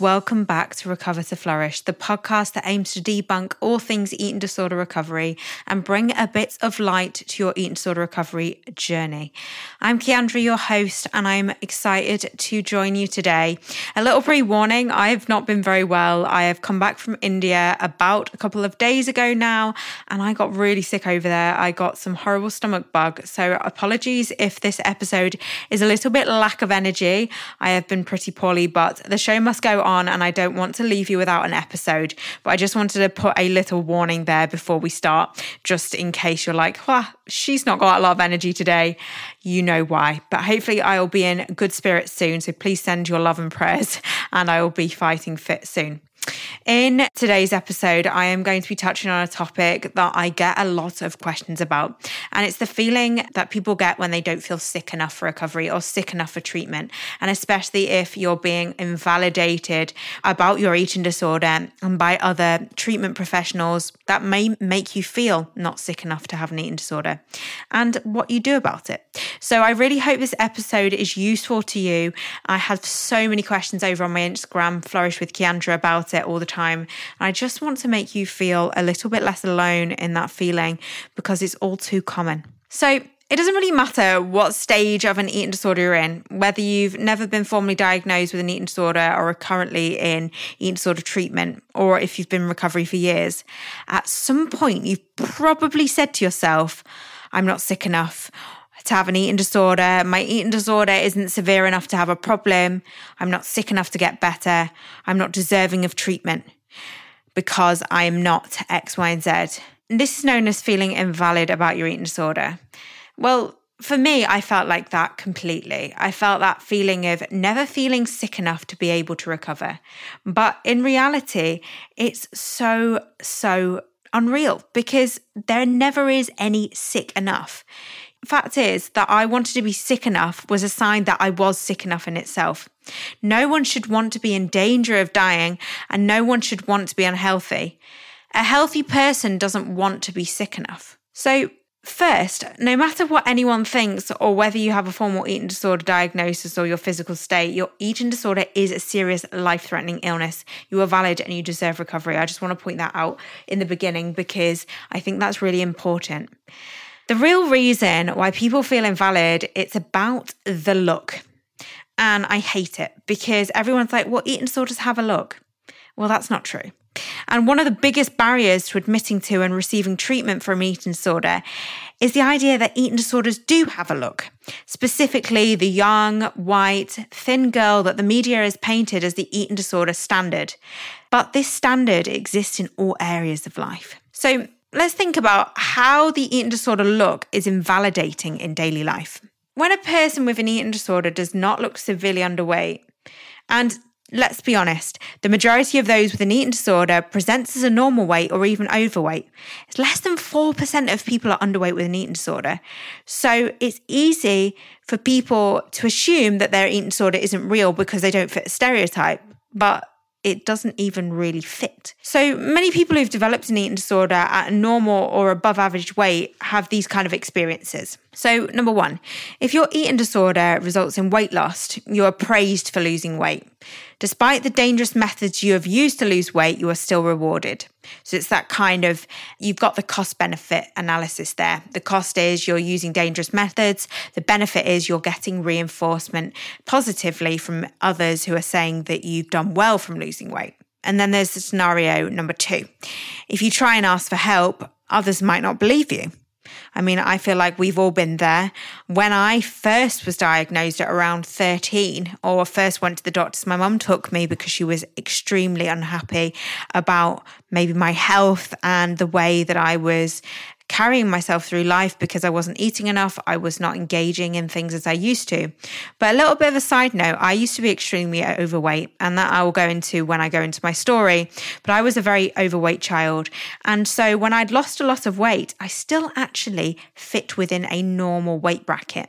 Welcome back to Recover to Flourish, the podcast that aims to debunk all things eating disorder recovery and bring a bit of light to your eating disorder recovery journey. I'm Ciandra, your host, and I'm excited to join you today. A little pre warning I have not been very well. I have come back from India about a couple of days ago now, and I got really sick over there. I got some horrible stomach bug. So, apologies if this episode is a little bit lack of energy. I have been pretty poorly, but the show must go on on and I don't want to leave you without an episode. But I just wanted to put a little warning there before we start, just in case you're like, well, she's not got a lot of energy today. You know why. But hopefully, I'll be in good spirits soon. So please send your love and prayers, and I will be fighting fit soon. In today's episode, I am going to be touching on a topic that I get a lot of questions about. And it's the feeling that people get when they don't feel sick enough for recovery or sick enough for treatment. And especially if you're being invalidated about your eating disorder and by other treatment professionals that may make you feel not sick enough to have an eating disorder and what you do about it. So I really hope this episode is useful to you. I have so many questions over on my Instagram, Flourish with Ciandra, about it all the time. And I just want to make you feel a little bit less alone in that feeling because it's all too common. So, it doesn't really matter what stage of an eating disorder you're in, whether you've never been formally diagnosed with an eating disorder or are currently in eating disorder treatment, or if you've been in recovery for years. At some point, you've probably said to yourself, I'm not sick enough to have an eating disorder. My eating disorder isn't severe enough to have a problem. I'm not sick enough to get better. I'm not deserving of treatment because I am not X, Y, and Z. This is known as feeling invalid about your eating disorder. Well, for me, I felt like that completely. I felt that feeling of never feeling sick enough to be able to recover. But in reality, it's so, so unreal because there never is any sick enough fact is that I wanted to be sick enough was a sign that I was sick enough in itself. No one should want to be in danger of dying, and no one should want to be unhealthy. A healthy person doesn't want to be sick enough. So, First, no matter what anyone thinks or whether you have a formal eating disorder diagnosis or your physical state, your eating disorder is a serious life threatening illness. You are valid and you deserve recovery. I just want to point that out in the beginning because I think that's really important. The real reason why people feel invalid, it's about the look. And I hate it because everyone's like, well, eating disorders have a look. Well, that's not true. And one of the biggest barriers to admitting to and receiving treatment for an eating disorder is the idea that eating disorders do have a look. Specifically, the young, white, thin girl that the media has painted as the eating disorder standard. But this standard exists in all areas of life. So, let's think about how the eating disorder look is invalidating in daily life. When a person with an eating disorder does not look severely underweight, and let's be honest, the majority of those with an eating disorder presents as a normal weight or even overweight. It's less than 4% of people are underweight with an eating disorder. So it's easy for people to assume that their eating disorder isn't real because they don't fit a stereotype. But it doesn't even really fit. So many people who've developed an eating disorder at a normal or above average weight have these kind of experiences. So, number one, if your eating disorder results in weight loss, you are praised for losing weight. Despite the dangerous methods you have used to lose weight, you are still rewarded. So, it's that kind of you've got the cost benefit analysis there. The cost is you're using dangerous methods, the benefit is you're getting reinforcement positively from others who are saying that you've done well from losing weight. And then there's the scenario number two. If you try and ask for help, others might not believe you. I mean, I feel like we've all been there. When I first was diagnosed at around 13 or first went to the doctors, my mum took me because she was extremely unhappy about maybe my health and the way that I was carrying myself through life because I wasn't eating enough. I was not engaging in things as I used to. But a little bit of a side note, I used to be extremely overweight, and that I will go into when I go into my story. But I was a very overweight child. And so when I'd lost a lot of weight, I still actually fit within a normal weight bracket.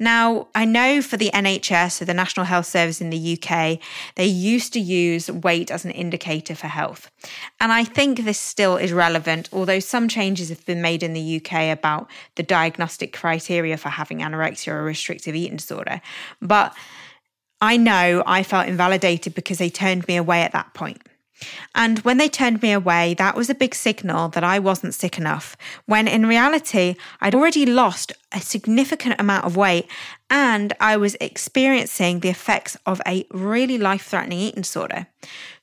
Now, I know for the NHS, so the National Health Service in the UK, they used to use weight as an indicator for health. And I think this still is relevant, although some changes have been made made in the UK about the diagnostic criteria for having anorexia or restrictive eating disorder. But I know I felt invalidated because they turned me away at that point. And when they turned me away, that was a big signal that I wasn't sick enough, when in reality, I'd already lost a significant amount of weight and I was experiencing the effects of a really life threatening eating disorder.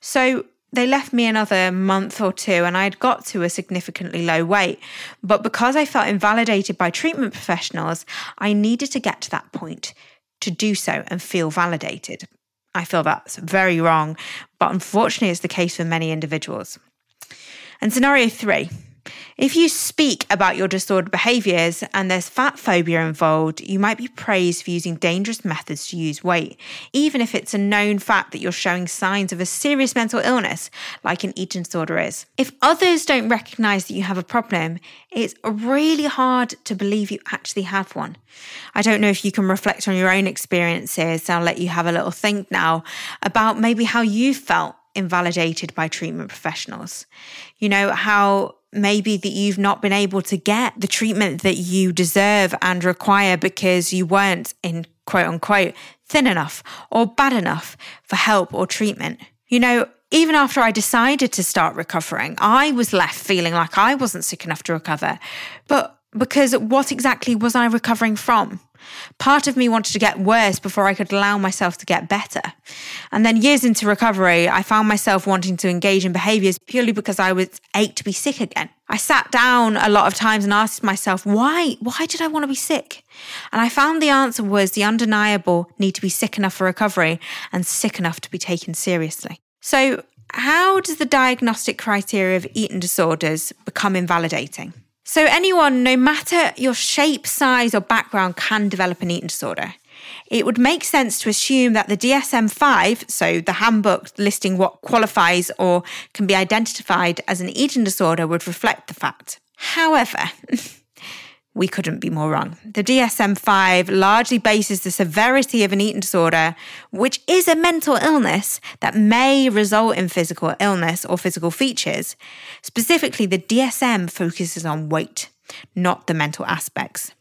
So they left me another month or two and I'd got to a significantly low weight. But because I felt invalidated by treatment professionals, I needed to get to that point to do so and feel validated. I feel that's very wrong, but unfortunately, it's the case for many individuals. And scenario three if you speak about your disordered behaviors and there's fat phobia involved, you might be praised for using dangerous methods to use weight, even if it's a known fact that you're showing signs of a serious mental illness, like an eating disorder is. If others don't recognize that you have a problem, it's really hard to believe you actually have one. I don't know if you can reflect on your own experiences. I'll let you have a little think now about maybe how you felt invalidated by treatment professionals. You know, how maybe that you've not been able to get the treatment that you deserve and require because you weren't in quote unquote thin enough or bad enough for help or treatment. You know, even after I decided to start recovering, I was left feeling like I wasn't sick enough to recover. But because what exactly was I recovering from? Part of me wanted to get worse before I could allow myself to get better. And then years into recovery, I found myself wanting to engage in behaviors purely because I was ached to be sick again. I sat down a lot of times and asked myself, why? Why did I want to be sick? And I found the answer was the undeniable need to be sick enough for recovery and sick enough to be taken seriously. So, how does the diagnostic criteria of eating disorders become invalidating? So, anyone, no matter your shape, size, or background, can develop an eating disorder. It would make sense to assume that the DSM 5, so the handbook listing what qualifies or can be identified as an eating disorder, would reflect the fact. However, we couldn't be more wrong. The DSM 5 largely bases the severity of an eating disorder, which is a mental illness that may result in physical illness or physical features. Specifically, the DSM focuses on weight, not the mental aspects.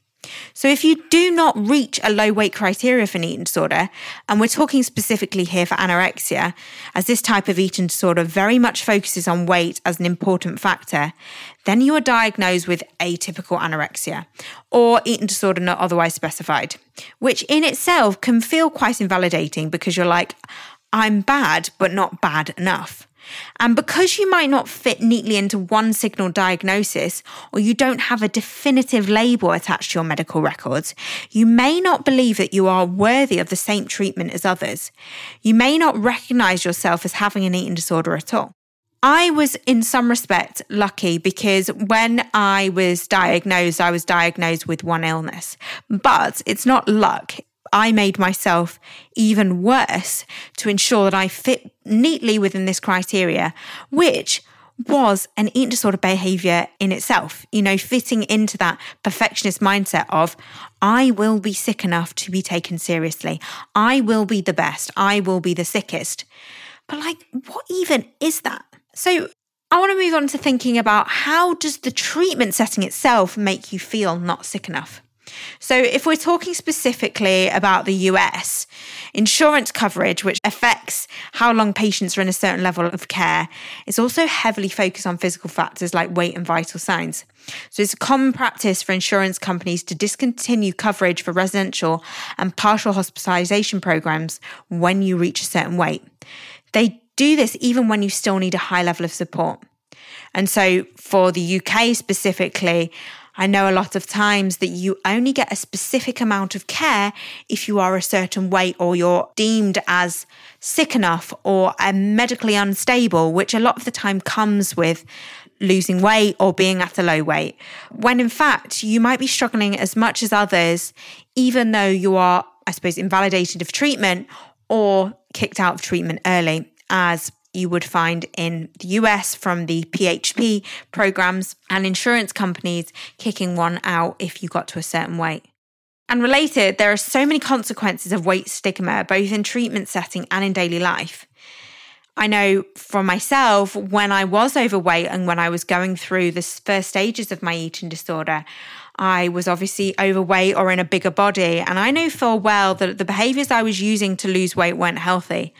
So, if you do not reach a low weight criteria for an eating disorder, and we're talking specifically here for anorexia, as this type of eating disorder very much focuses on weight as an important factor, then you are diagnosed with atypical anorexia or eating disorder not otherwise specified, which in itself can feel quite invalidating because you're like, I'm bad, but not bad enough. And because you might not fit neatly into one signal diagnosis or you don't have a definitive label attached to your medical records, you may not believe that you are worthy of the same treatment as others. You may not recognize yourself as having an eating disorder at all. I was, in some respect, lucky because when I was diagnosed, I was diagnosed with one illness. But it's not luck. I made myself even worse to ensure that I fit neatly within this criteria, which was an eating disorder behavior in itself, you know, fitting into that perfectionist mindset of, I will be sick enough to be taken seriously. I will be the best. I will be the sickest. But, like, what even is that? So, I want to move on to thinking about how does the treatment setting itself make you feel not sick enough? So, if we're talking specifically about the US, insurance coverage, which affects how long patients are in a certain level of care, is also heavily focused on physical factors like weight and vital signs. So, it's a common practice for insurance companies to discontinue coverage for residential and partial hospitalization programs when you reach a certain weight. They do this even when you still need a high level of support. And so, for the UK specifically, I know a lot of times that you only get a specific amount of care if you are a certain weight or you're deemed as sick enough or medically unstable, which a lot of the time comes with losing weight or being at a low weight. When in fact, you might be struggling as much as others, even though you are, I suppose, invalidated of treatment or kicked out of treatment early, as you would find in the US from the PHP programs and insurance companies kicking one out if you got to a certain weight. And related, there are so many consequences of weight stigma, both in treatment setting and in daily life. I know for myself, when I was overweight and when I was going through the first stages of my eating disorder, I was obviously overweight or in a bigger body. And I know full well that the behaviors I was using to lose weight weren't healthy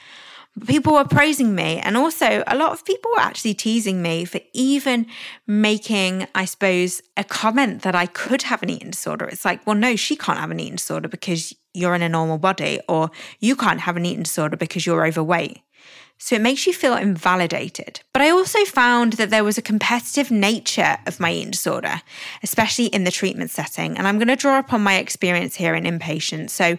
people were praising me. And also, a lot of people were actually teasing me for even making, I suppose, a comment that I could have an eating disorder. It's like, well, no, she can't have an eating disorder because you're in a normal body, or you can't have an eating disorder because you're overweight. So it makes you feel invalidated. But I also found that there was a competitive nature of my eating disorder, especially in the treatment setting. And I'm going to draw upon my experience here in inpatient. So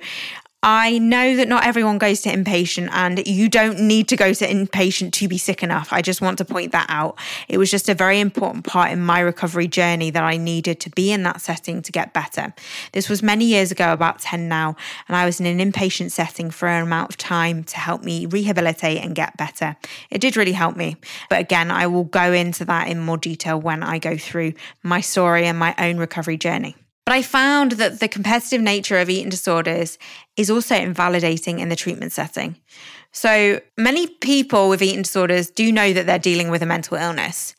I know that not everyone goes to inpatient and you don't need to go to inpatient to be sick enough. I just want to point that out. It was just a very important part in my recovery journey that I needed to be in that setting to get better. This was many years ago, about 10 now, and I was in an inpatient setting for an amount of time to help me rehabilitate and get better. It did really help me. But again, I will go into that in more detail when I go through my story and my own recovery journey. But I found that the competitive nature of eating disorders is also invalidating in the treatment setting. So many people with eating disorders do know that they're dealing with a mental illness,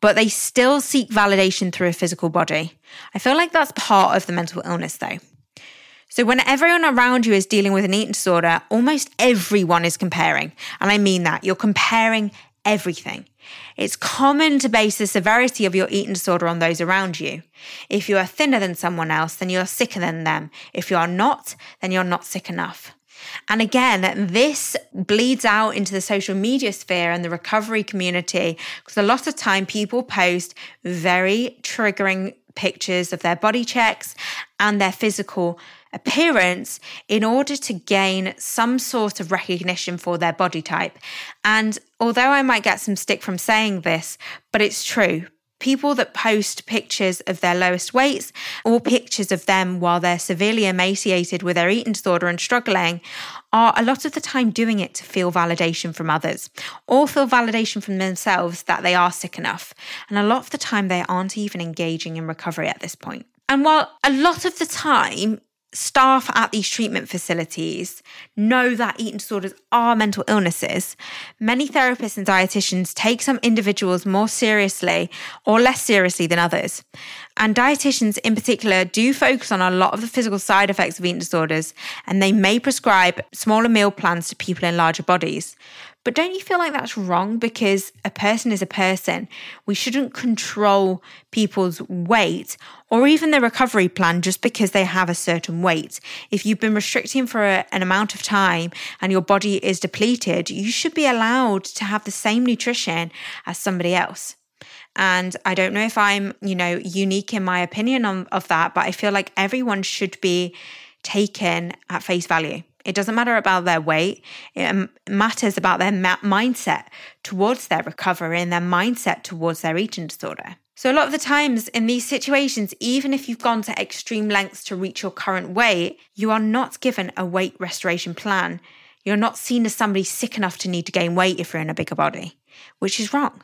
but they still seek validation through a physical body. I feel like that's part of the mental illness though. So, when everyone around you is dealing with an eating disorder, almost everyone is comparing. And I mean that. You're comparing everything. It's common to base the severity of your eating disorder on those around you. If you are thinner than someone else, then you're sicker than them. If you are not, then you're not sick enough. And again, this bleeds out into the social media sphere and the recovery community because a lot of time people post very triggering pictures of their body checks and their physical appearance in order to gain some sort of recognition for their body type. And although I might get some stick from saying this, but it's true. People that post pictures of their lowest weights or pictures of them while they're severely emaciated with their eating disorder and struggling are a lot of the time doing it to feel validation from others or feel validation from themselves that they are sick enough. And a lot of the time, they aren't even engaging in recovery at this point. And while a lot of the time staff at these treatment facilities know that eating disorders are mental illnesses, many therapists and dietitians take some individuals more seriously or less seriously than others. And dietitians in particular do focus on a lot of the physical side effects of eating disorders, and they may prescribe smaller meal plans to people in larger bodies. But don't you feel like that's wrong? Because a person is a person. We shouldn't control people's weight or even their recovery plan just because they have a certain weight. If you've been restricting for a, an amount of time and your body is depleted, you should be allowed to have the same nutrition as somebody else. And I don't know if I'm, you know, unique in my opinion on, of that, but I feel like everyone should be taken at face value. It doesn't matter about their weight. Um, it matters about their ma- mindset towards their recovery and their mindset towards their eating disorder. So, a lot of the times in these situations, even if you've gone to extreme lengths to reach your current weight, you are not given a weight restoration plan. You're not seen as somebody sick enough to need to gain weight if you're in a bigger body, which is wrong.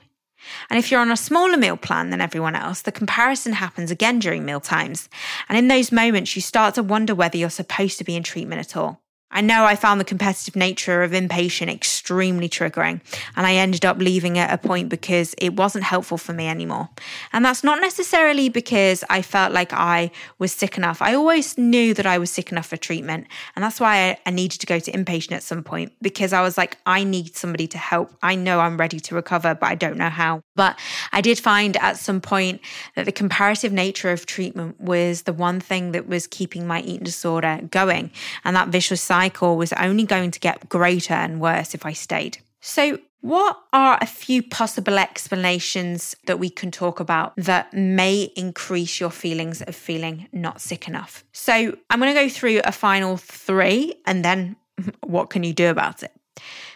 And if you're on a smaller meal plan than everyone else, the comparison happens again during meal times. And in those moments, you start to wonder whether you're supposed to be in treatment at all. I know I found the competitive nature of inpatient extremely triggering, and I ended up leaving at a point because it wasn't helpful for me anymore. And that's not necessarily because I felt like I was sick enough. I always knew that I was sick enough for treatment, and that's why I, needed to go to inpatient at some point because I was like, I need somebody to help. I know I'm ready to recover, but I don't know how. But I did find at some point that the comparative nature of treatment was the one thing that was keeping my eating disorder going, and that vicious cycle was only going to get greater and worse if I stayed. So, what are a few possible explanations that we can talk about that may increase your feelings of feeling not sick enough? So, I'm going to go through a final three and then what can you do about it?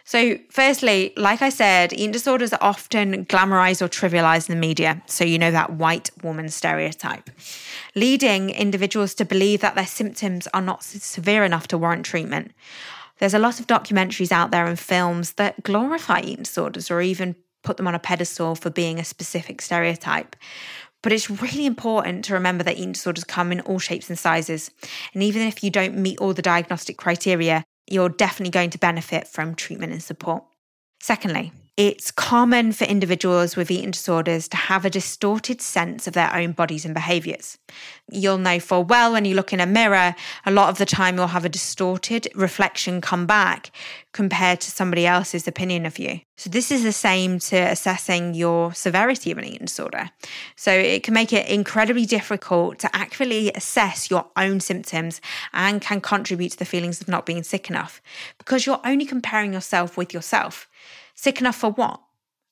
So, firstly, like I said, eating disorders are often glamorized or trivialized in the media. So, you know, that white woman stereotype, leading individuals to believe that their symptoms are not severe enough to warrant treatment. There's a lot of documentaries out there and films that glorify eating disorders or even put them on a pedestal for being a specific stereotype. But it's really important to remember that eating disorders come in all shapes and sizes. And even if you don't meet all the diagnostic criteria, you're definitely going to benefit from treatment and support. Secondly, It's common for individuals with eating disorders to have a distorted sense of their own bodies and behaviors. You'll know full well when you look in a mirror, a lot of the time you'll have a distorted reflection come back compared to somebody else's opinion of you. So, this is the same to assessing your severity of an eating disorder. So, it can make it incredibly difficult to accurately assess your own symptoms and can contribute to the feelings of not being sick enough because you're only comparing yourself with yourself. Sick enough for what?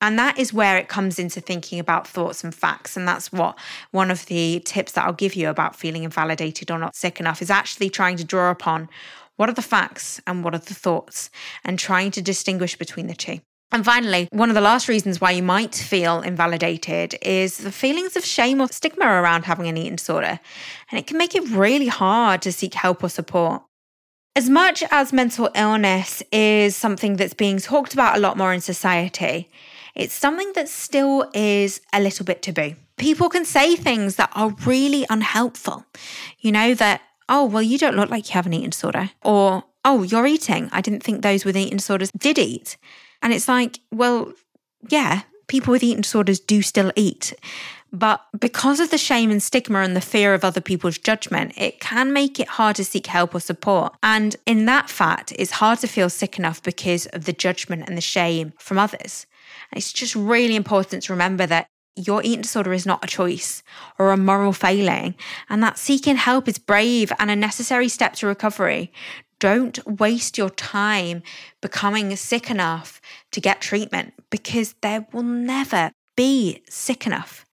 And that is where it comes into thinking about thoughts and facts. And that's what one of the tips that I'll give you about feeling invalidated or not sick enough is actually trying to draw upon what are the facts and what are the thoughts and trying to distinguish between the two. And finally, one of the last reasons why you might feel invalidated is the feelings of shame or stigma around having an eating disorder. And it can make it really hard to seek help or support. As much as mental illness is something that's being talked about a lot more in society, it's something that still is a little bit taboo. People can say things that are really unhelpful. You know, that, oh, well, you don't look like you have an eating disorder. Or, oh, you're eating. I didn't think those with eating disorders did eat. And it's like, well, yeah, people with eating disorders do still eat. But because of the shame and stigma and the fear of other people's judgment, it can make it hard to seek help or support. And in that fact, it's hard to feel sick enough because of the judgment and the shame from others. And it's just really important to remember that your eating disorder is not a choice or a moral failing, and that seeking help is brave and a necessary step to recovery. Don't waste your time becoming sick enough to get treatment because there will never be sick enough.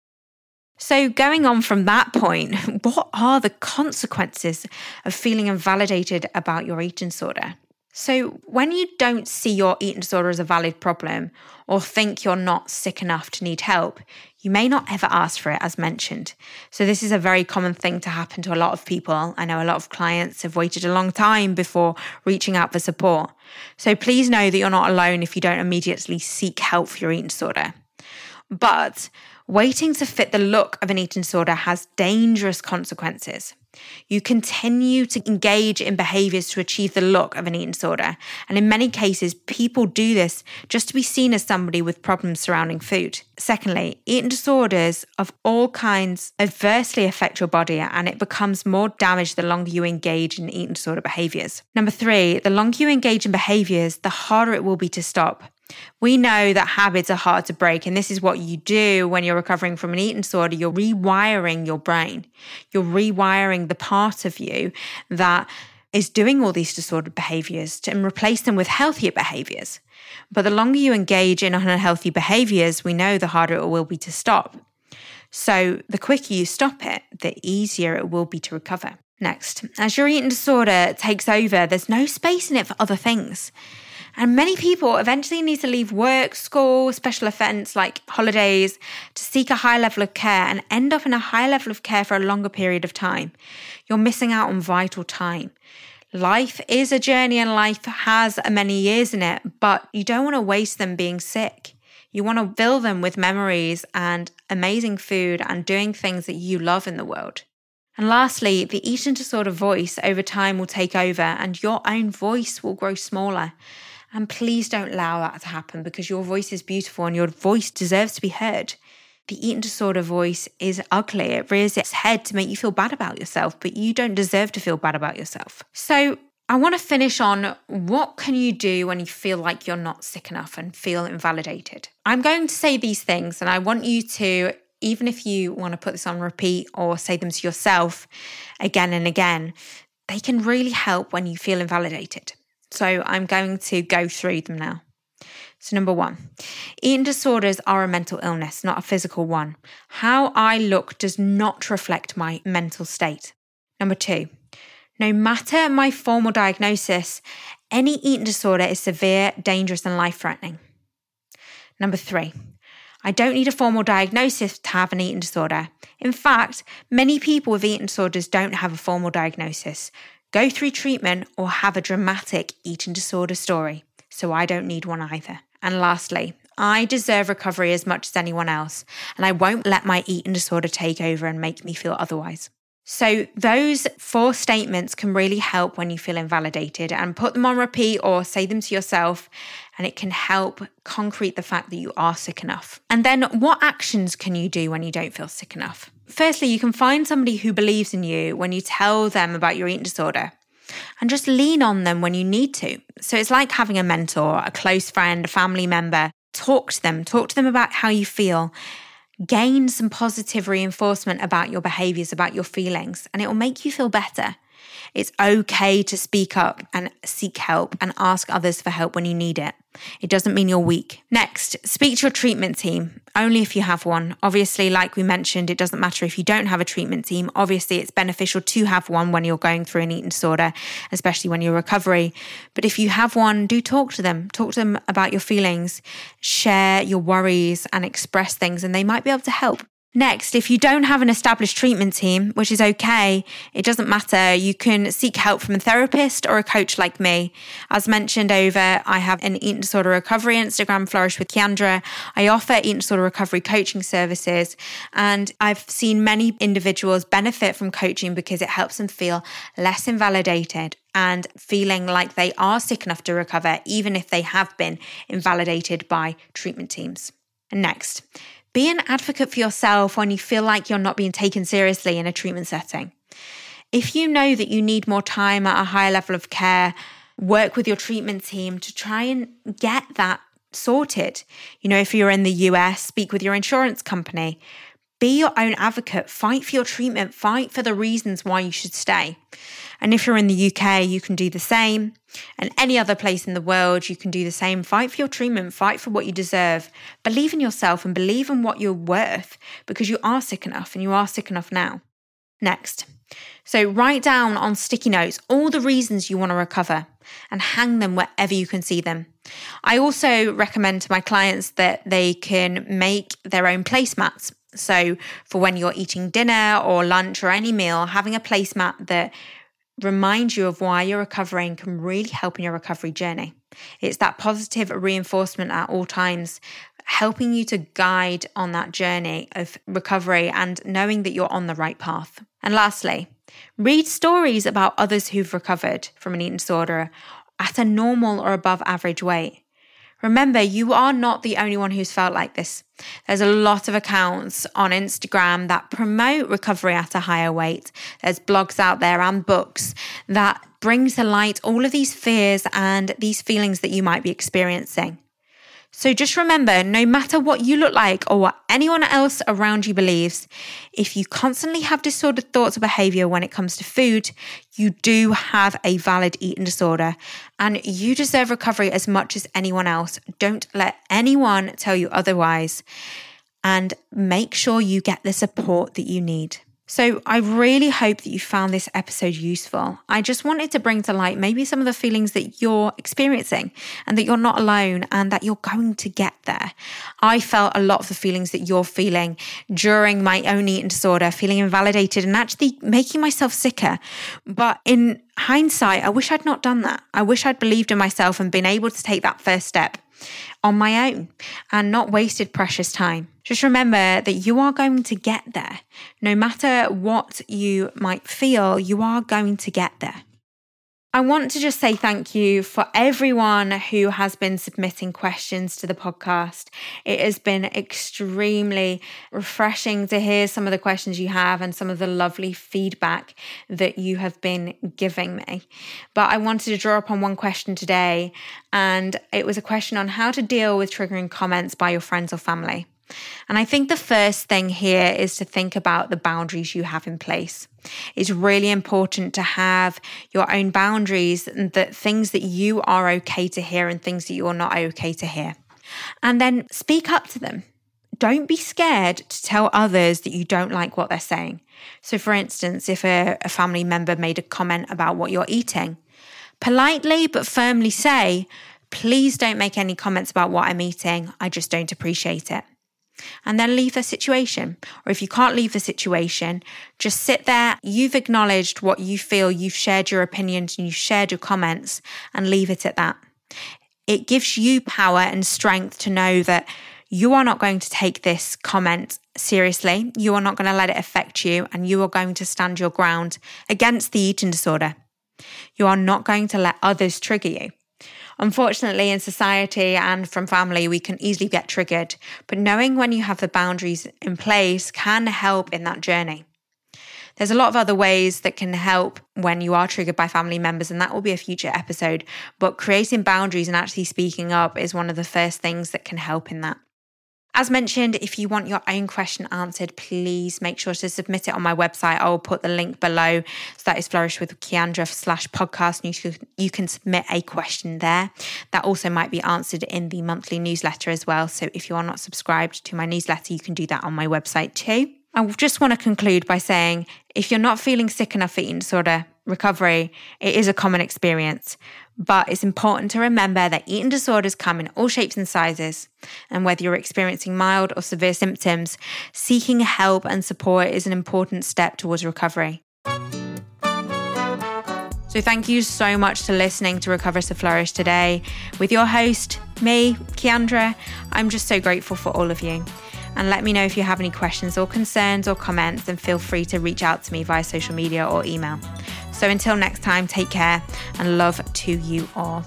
So, going on from that point, what are the consequences of feeling invalidated about your eating disorder? So, when you don't see your eating disorder as a valid problem or think you're not sick enough to need help, you may not ever ask for it, as mentioned. So, this is a very common thing to happen to a lot of people. I know a lot of clients have waited a long time before reaching out for support. So, please know that you're not alone if you don't immediately seek help for your eating disorder. But waiting to fit the look of an eating disorder has dangerous consequences. You continue to engage in behaviors to achieve the look of an eating disorder. And in many cases, people do this just to be seen as somebody with problems surrounding food. Secondly, eating disorders of all kinds adversely affect your body and it becomes more damaged the longer you engage in eating disorder behaviors. Number three, the longer you engage in behaviors, the harder it will be to stop. We know that habits are hard to break, and this is what you do when you're recovering from an eating disorder. You're rewiring your brain, you're rewiring the part of you that is doing all these disordered behaviors and replace them with healthier behaviors. But the longer you engage in unhealthy behaviors, we know the harder it will be to stop. So the quicker you stop it, the easier it will be to recover. Next, as your eating disorder takes over, there's no space in it for other things. And many people eventually need to leave work, school, special events like holidays to seek a high level of care and end up in a high level of care for a longer period of time. You're missing out on vital time. Life is a journey and life has many years in it, but you don't want to waste them being sick. You want to fill them with memories and amazing food and doing things that you love in the world. And lastly, the eating disorder voice over time will take over and your own voice will grow smaller. And please don't allow that to happen because your voice is beautiful and your voice deserves to be heard. The eating disorder voice is ugly. It rears its head to make you feel bad about yourself, but you don't deserve to feel bad about yourself. So, I want to finish on what can you do when you feel like you're not sick enough and feel invalidated. I'm going to say these things and I want you to even if you want to put this on repeat or say them to yourself again and again, they can really help when you feel invalidated. So I'm going to go through them now. So, number one, eating disorders are a mental illness, not a physical one. How I look does not reflect my mental state. Number two, no matter my formal diagnosis, any eating disorder is severe, dangerous, and life threatening. Number three, I don't need a formal diagnosis to have an eating disorder. In fact, many people with eating disorders don't have a formal diagnosis go through treatment, or have a dramatic eating disorder story. So I don't need one either. And lastly, I deserve recovery as much as anyone else, and I won't let my eating disorder take over and make me feel otherwise. So, those four statements can really help when you feel invalidated and put them on repeat or say them to yourself, and it can help concrete the fact that you are sick enough. And then, what actions can you do when you don't feel sick enough? Firstly, you can find somebody who believes in you when you tell them about your eating disorder and just lean on them when you need to. So, it's like having a mentor, a close friend, a family member. Talk to them, talk to them about how you feel gain some positive reinforcement about your behaviors, about your feelings, and it will make you feel better. It's okay to speak up and seek help and ask others for help when you need it. It doesn't mean you're weak. Next, speak to your treatment team, only if you have one. Obviously, like we mentioned, it doesn't matter if you don't have a treatment team. Obviously, it's beneficial to have one when you're going through an eating disorder, especially when you're recovery. But if you have one, do talk to them. Talk to them about your feelings, share your worries, and express things, and they might be able to help. Next, if you don't have an established treatment team, which is okay, it doesn't matter. You can seek help from a therapist or a coach like me. As mentioned over, I have an eating disorder recovery Instagram, Flourish with Ciandra. I offer eating disorder recovery coaching services, and I've seen many individuals benefit from coaching because it helps them feel less invalidated and feeling like they are sick enough to recover, even if they have been invalidated by treatment teams. And next, be an advocate for yourself when you feel like you're not being taken seriously in a treatment setting. If you know that you need more time at a higher level of care, work with your treatment team to try and get that sorted. You know, if you're in the US, speak with your insurance company. Be your own advocate, fight for your treatment, fight for the reasons why you should stay. And if you're in the UK, you can do the same. And any other place in the world, you can do the same. Fight for your treatment, fight for what you deserve. Believe in yourself and believe in what you're worth because you are sick enough and you are sick enough now. Next. So write down on sticky notes all the reasons you want to recover and hang them wherever you can see them. I also recommend to my clients that they can make their own placemats. So, for when you're eating dinner or lunch or any meal, having a placemat that reminds you of why you're recovering can really help in your recovery journey. It's that positive reinforcement at all times, helping you to guide on that journey of recovery and knowing that you're on the right path. And lastly, read stories about others who've recovered from an eating disorder at a normal or above average weight. Remember, you are not the only one who's felt like this. There's a lot of accounts on Instagram that promote recovery at a higher weight. There's blogs out there and books that bring to light all of these fears and these feelings that you might be experiencing. So just remember no matter what you look like or what anyone else around you believes, if you constantly have disordered thoughts or behavior when it comes to food, you do have a valid eating disorder and you deserve recovery as much as anyone else. Don't let anyone tell you otherwise and make sure you get the support that you need. So, I really hope that you found this episode useful. I just wanted to bring to light maybe some of the feelings that you're experiencing and that you're not alone and that you're going to get there. I felt a lot of the feelings that you're feeling during my own eating disorder, feeling invalidated and actually making myself sicker. But in hindsight, I wish I'd not done that. I wish I'd believed in myself and been able to take that first step on my own and not wasted precious time. Just remember that you are going to get there. No matter what you might feel, you are going to get there. I want to just say thank you for everyone who has been submitting questions to the podcast. It has been extremely refreshing to hear some of the questions you have and some of the lovely feedback that you have been giving me. But I wanted to draw upon one question today, and it was a question on how to deal with triggering comments by your friends or family. And I think the first thing here is to think about the boundaries you have in place. It's really important to have your own boundaries and that things that you are okay to hear and things that you're not okay to hear. And then speak up to them. Don't be scared to tell others that you don't like what they're saying. So, for instance, if a, a family member made a comment about what you're eating, politely but firmly say, Please don't make any comments about what I'm eating. I just don't appreciate it and then leave the situation. Or if you can't leave the situation, just sit there. You've acknowledged what you feel, you've shared your opinions and you've shared your comments and leave it at that. It gives you power and strength to know that you are not going to take this comment seriously. You are not going to let it affect you, and you are going to stand your ground against the eating disorder. You are not going to let others trigger you. Unfortunately, in society and from family, we can easily get triggered, but knowing when you have the boundaries in place can help in that journey. There's a lot of other ways that can help when you are triggered by family members, and that will be a future episode. But creating boundaries and actually speaking up is one of the first things that can help in that. As mentioned, if you want your own question answered, please make sure to submit it on my website. I will put the link below. So that is Flourish with Ciandra slash podcast. And you, you can submit a question there. That also might be answered in the monthly newsletter as well. So if you are not subscribed to my newsletter, you can do that on my website too. I just want to conclude by saying if you're not feeling sick enough for eating disorder recovery, it is a common experience. But it's important to remember that eating disorders come in all shapes and sizes. And whether you're experiencing mild or severe symptoms, seeking help and support is an important step towards recovery. So, thank you so much for listening to Recover to Flourish today with your host, me, Ciandra. I'm just so grateful for all of you. And let me know if you have any questions or concerns or comments, and feel free to reach out to me via social media or email. So until next time, take care and love to you all.